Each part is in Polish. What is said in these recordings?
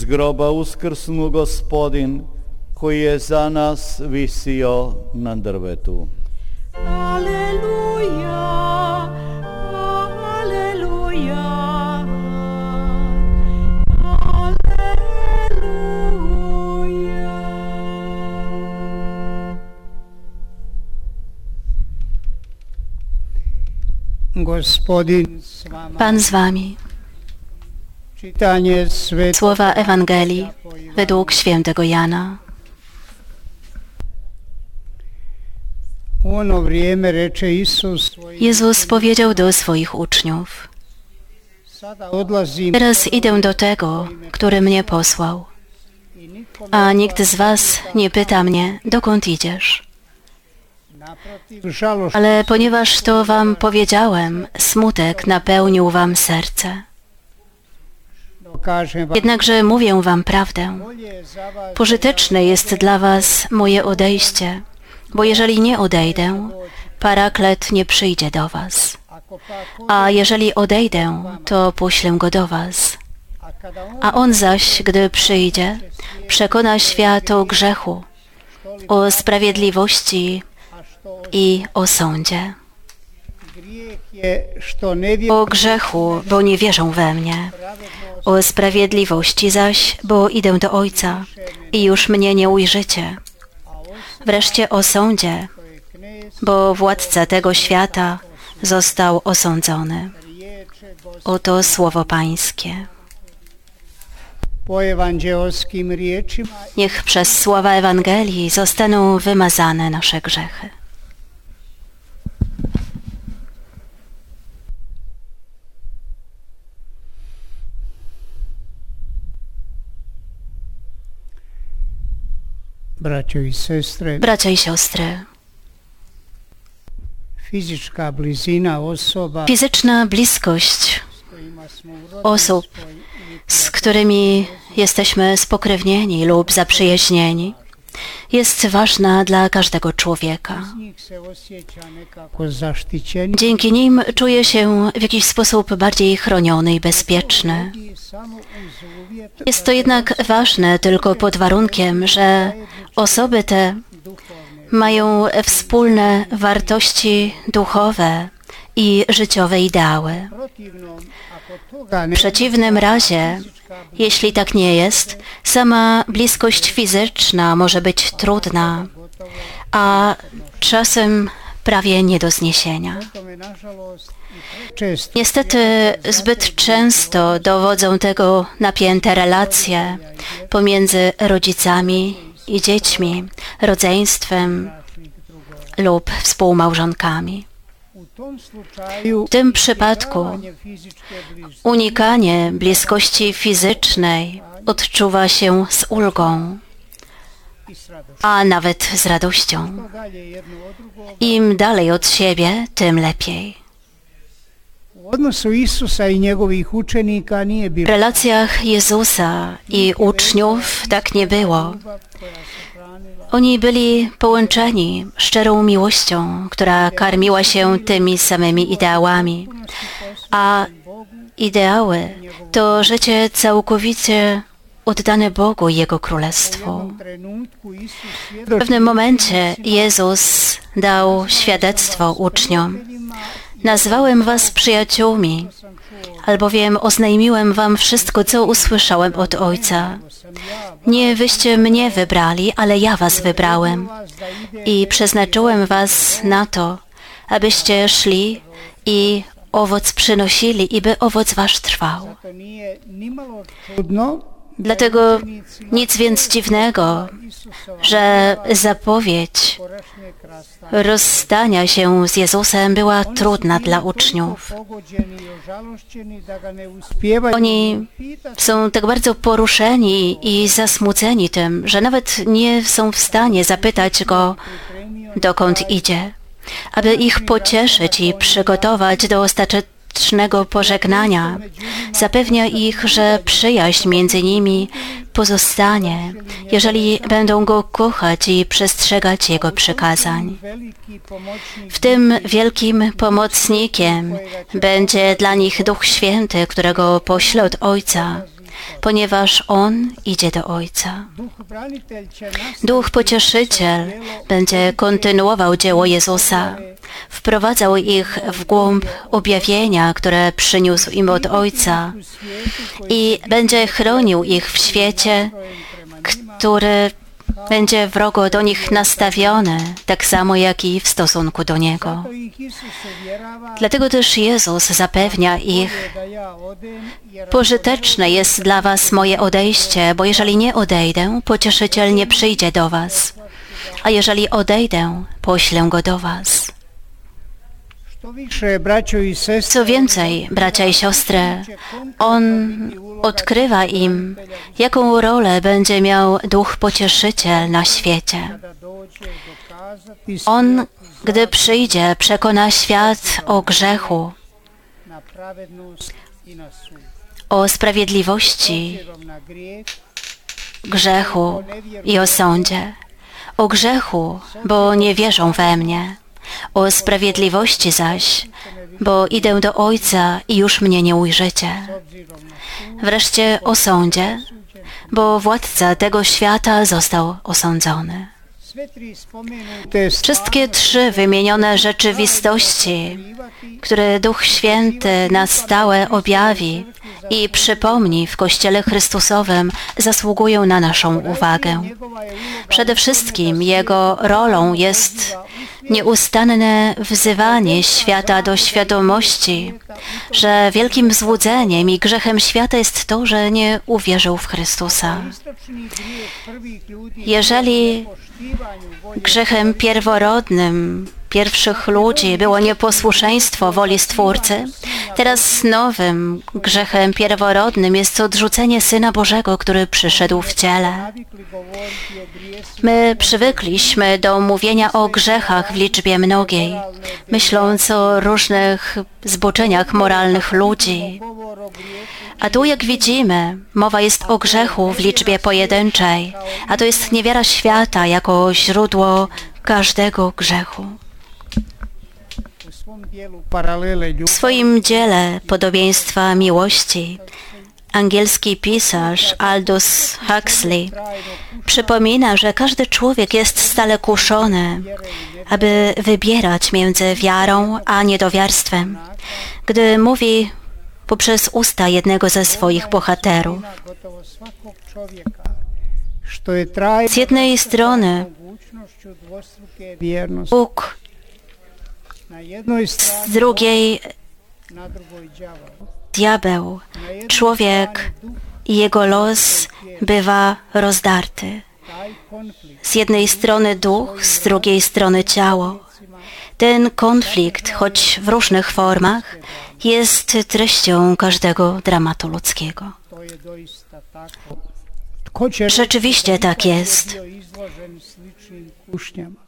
Iz groba uskrsnu gospodin koji je za nas visio na drvetu. Aleluja, aleluja, aleluja. Gospodin s vama. Pan z wami. Słowa Ewangelii według świętego Jana. Jezus powiedział do swoich uczniów: Teraz idę do tego, który mnie posłał, a nikt z was nie pyta mnie, dokąd idziesz. Ale ponieważ to wam powiedziałem, smutek napełnił wam serce. Jednakże mówię wam prawdę. Pożyteczne jest dla was moje odejście, bo jeżeli nie odejdę, paraklet nie przyjdzie do was. A jeżeli odejdę, to poślę go do was. a on zaś, gdy przyjdzie, przekona świat o grzechu, o sprawiedliwości i o sądzie. O grzechu, bo nie wierzą we mnie. O sprawiedliwości zaś, bo idę do Ojca i już mnie nie ujrzycie. Wreszcie o sądzie, bo władca tego świata został osądzony. Oto słowo Pańskie. Niech przez słowa Ewangelii zostaną wymazane nasze grzechy. Braćo i sestre, Bracia i siostry, fizička blizina osoba fizyczna bliskość osób, z którymi jesteśmy spokrewnieni lub zaprzyjaźnieni, jest ważna dla każdego człowieka. Dzięki nim czuje się w jakiś sposób bardziej chroniony i bezpieczny. Jest to jednak ważne tylko pod warunkiem, że osoby te mają wspólne wartości duchowe i życiowe ideały. W przeciwnym razie, jeśli tak nie jest, sama bliskość fizyczna może być trudna, a czasem prawie nie do zniesienia. Niestety zbyt często dowodzą tego napięte relacje pomiędzy rodzicami i dziećmi, rodzeństwem lub współmałżonkami. W tym przypadku unikanie bliskości fizycznej odczuwa się z ulgą, a nawet z radością. Im dalej od siebie, tym lepiej. W relacjach Jezusa i uczniów tak nie było. Oni byli połączeni szczerą miłością, która karmiła się tymi samymi ideałami. A ideały to życie całkowicie oddane Bogu i Jego Królestwu. W pewnym momencie Jezus dał świadectwo uczniom. Nazwałem was przyjaciółmi, albowiem oznajmiłem wam wszystko, co usłyszałem od Ojca. Nie wyście mnie wybrali, ale ja was wybrałem i przeznaczyłem was na to, abyście szli i owoc przynosili i by owoc wasz trwał. Dlatego nic więc dziwnego, że zapowiedź rozstania się z Jezusem była trudna dla uczniów. Oni są tak bardzo poruszeni i zasmuceni tym, że nawet nie są w stanie zapytać go, dokąd idzie. Aby ich pocieszyć i przygotować do ostatecznego pożegnania, zapewnia ich, że przyjaźń między nimi pozostanie, jeżeli będą go kochać i przestrzegać jego przykazań. W tym wielkim pomocnikiem będzie dla nich Duch Święty, którego pośle od Ojca ponieważ On idzie do Ojca. Duch Pocieszyciel będzie kontynuował dzieło Jezusa, wprowadzał ich w głąb objawienia, które przyniósł im od Ojca i będzie chronił ich w świecie, który będzie wrogo do nich nastawiony, tak samo jak i w stosunku do Niego. Dlatego też Jezus zapewnia ich, pożyteczne jest dla was moje odejście, bo jeżeli nie odejdę, pocieszyciel nie przyjdzie do was. A jeżeli odejdę, poślę go do was. Co więcej, bracia i siostry, On odkrywa im, jaką rolę będzie miał Duch Pocieszyciel na świecie. On, gdy przyjdzie, przekona świat o grzechu, o sprawiedliwości, grzechu i o sądzie. O grzechu, bo nie wierzą we mnie. O sprawiedliwości zaś, bo idę do Ojca i już mnie nie ujrzycie. Wreszcie o sądzie, bo władca tego świata został osądzony. Wszystkie trzy wymienione rzeczywistości, które Duch Święty na stałe objawi i przypomni w Kościele Chrystusowym, zasługują na naszą uwagę. Przede wszystkim Jego rolą jest nieustanne wzywanie świata do świadomości, że wielkim złudzeniem i grzechem świata jest to, że nie uwierzył w Chrystusa. Jeżeli grzechem pierworodnym pierwszych ludzi było nieposłuszeństwo woli Stwórcy, teraz nowym grzechem pierworodnym jest odrzucenie Syna Bożego, który przyszedł w ciele. My przywykliśmy do mówienia o grzechach w liczbie mnogiej, myśląc o różnych zboczeniach moralnych ludzi. A tu, jak widzimy, mowa jest o grzechu w liczbie pojedynczej, a to jest niewiara świata jako źródło każdego grzechu. W swoim dziele podobieństwa miłości angielski pisarz Aldous Huxley przypomina, że każdy człowiek jest stale kuszony, aby wybierać między wiarą a niedowiarstwem. Gdy mówi poprzez usta jednego ze swoich bohaterów, z jednej strony Bóg, z drugiej diabeł, człowiek i jego los bywa rozdarty. Z jednej strony duch, z drugiej strony ciało. Ten konflikt, choć w różnych formach, jest treścią każdego dramatu ludzkiego. Rzeczywiście tak jest.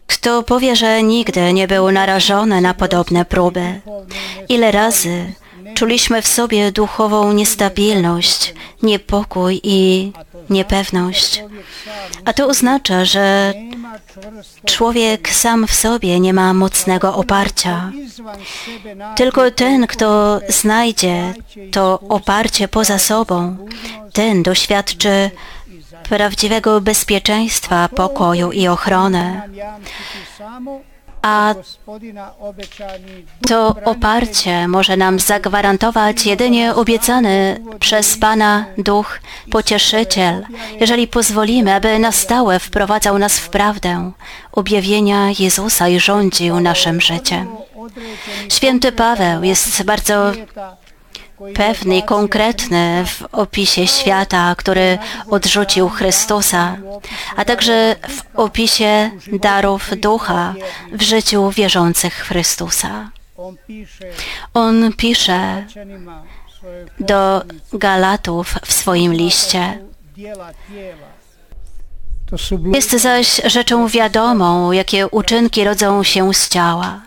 Kto powie, że nigdy nie był narażony na podobne próby? Ile razy czuliśmy w sobie duchową niestabilność, niepokój i niepewność. A to oznacza, że człowiek sam w sobie nie ma mocnego oparcia. Tylko ten, kto znajdzie to oparcie poza sobą, ten doświadczy prawdziwego bezpieczeństwa, pokoju i ochrony. A to oparcie może nam zagwarantować jedynie obiecany przez Pana Duch Pocieszyciel, jeżeli pozwolimy, aby na stałe wprowadzał nas w prawdę objawienia Jezusa i rządził naszym życiem. Święty Paweł jest bardzo pewny i konkretny w opisie świata, który odrzucił Chrystusa, a także w opisie darów ducha w życiu wierzących Chrystusa. on pisze do Galatów w swoim liście. Jest zaś rzeczą wiadomą, jakie uczynki rodzą się z ciała.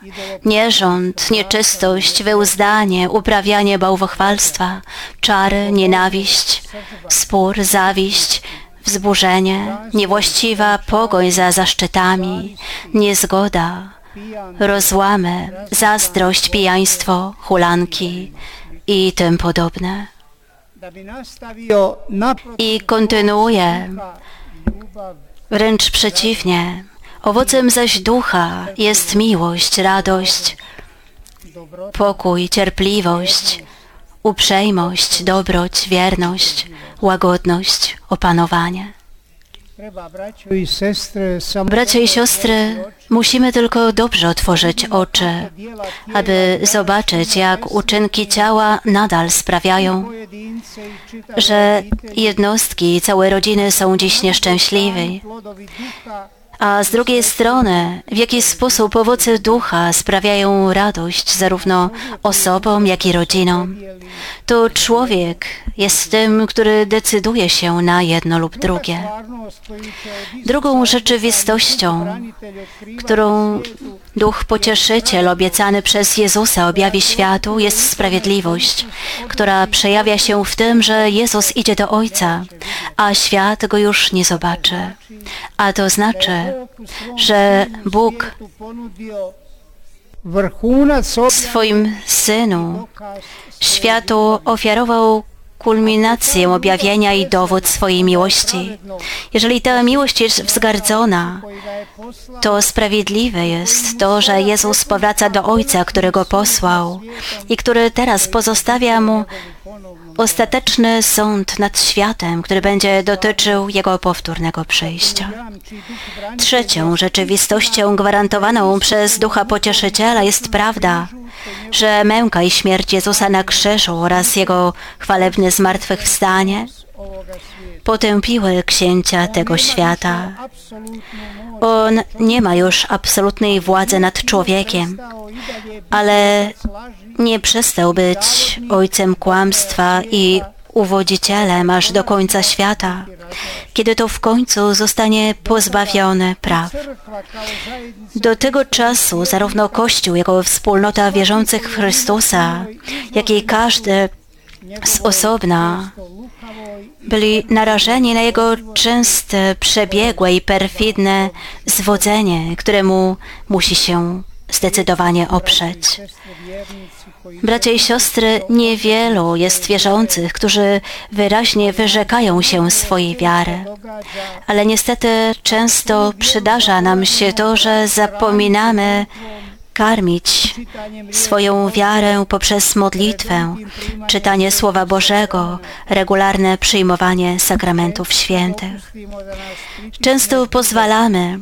Nierząd, nieczystość, wyuzdanie, uprawianie bałwochwalstwa, czary, nienawiść, spór, zawiść, wzburzenie, niewłaściwa pogoń za zaszczytami, niezgoda, rozłamy, zazdrość, pijaństwo, hulanki i tym podobne. i kontynuuje. Wręcz przeciwnie. Owocem zaś ducha jest miłość, radość, pokój, cierpliwość, uprzejmość, dobroć, wierność, łagodność, opanowanie. treba braćo i sestre samo Bracia i siostry, musimy tylko dobrze otworzyć oczy, aby zobaczyć, jak uczynki ciała nadal sprawiają, że jednostki i całe rodziny są dziś nieszczęśliwe, a z drugiej strony, w jaki sposób owoce ducha sprawiają radość zarówno osobom, jak i rodzinom. To człowiek jest tym, który decyduje się na jedno lub drugie. Drugą rzeczywistością, którą Duch Pocieszyciel obiecany przez Jezusa objawi światu, jest sprawiedliwość, która przejawia się w tym, że Jezus idzie do Ojca, a świat go już nie zobaczy. A to znaczy, że Bóg swoim Synu światu ofiarował kulminację objawienia i dowód swojej miłości. Jeżeli ta miłość jest wzgardzona, to sprawiedliwe jest to, że Jezus powraca do Ojca, którego posłał i który teraz pozostawia mu ostateczny sąd nad światem, który będzie dotyczył jego powtórnego branitelja Trzecią rzeczywistością gwarantowaną przez Ducha Pocieszyciela jest prawda, że męka i śmierć Jezusa na krzyżu oraz Jego chwalebne zmartwychwstanie. Potępiły księcia tego świata. On nie ma już absolutnej władzy nad człowiekiem, ale nie przestał być ojcem kłamstwa i uwodzicielem aż do końca świata, kiedy to w końcu zostanie pozbawiony praw. Do tego czasu zarówno Kościół, jako wspólnota wierzących w Chrystusa, jak i każdy z osobna byli narażeni na jego częste, przebiegłe i perfidne zwodzenie, któremu musi się zdecydowanie oprzeć. Bracia i siostry, niewielu jest wierzących, którzy wyraźnie wyrzekają się swojej wiary. Ale niestety często przydarza nam się to, że zapominamy karmić swoją wiarę poprzez modlitwę, czytanie Słowa Bożego, regularne przyjmowanie sakramentów świętych. Często pozwalamy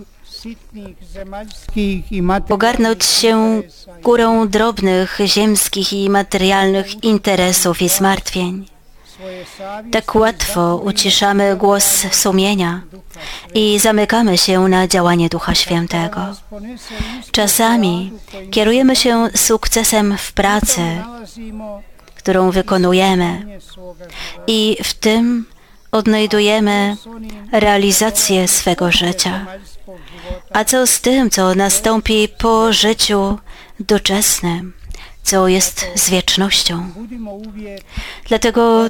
pogarnąć się górą drobnych ziemskich i materialnych interesów i zmartwień. Tak łatwo uciszamy głos sumienia i zamykamy się na działanie Ducha Świętego. Czasami kierujemy się sukcesem w pracy, którą wykonujemy, i w tym odnajdujemy realizację swego życia. A co z tym, co nastąpi po życiu doczesnym, co jest z wiecznością? Dlatego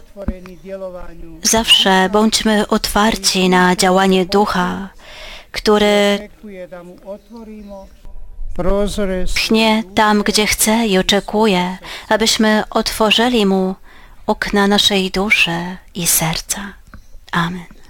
zawsze bądźmy otwarci na działanie Ducha, który pchnie tam, gdzie chce i oczekuje, abyśmy otworzyli Mu okna naszej duszy i serca. Amen.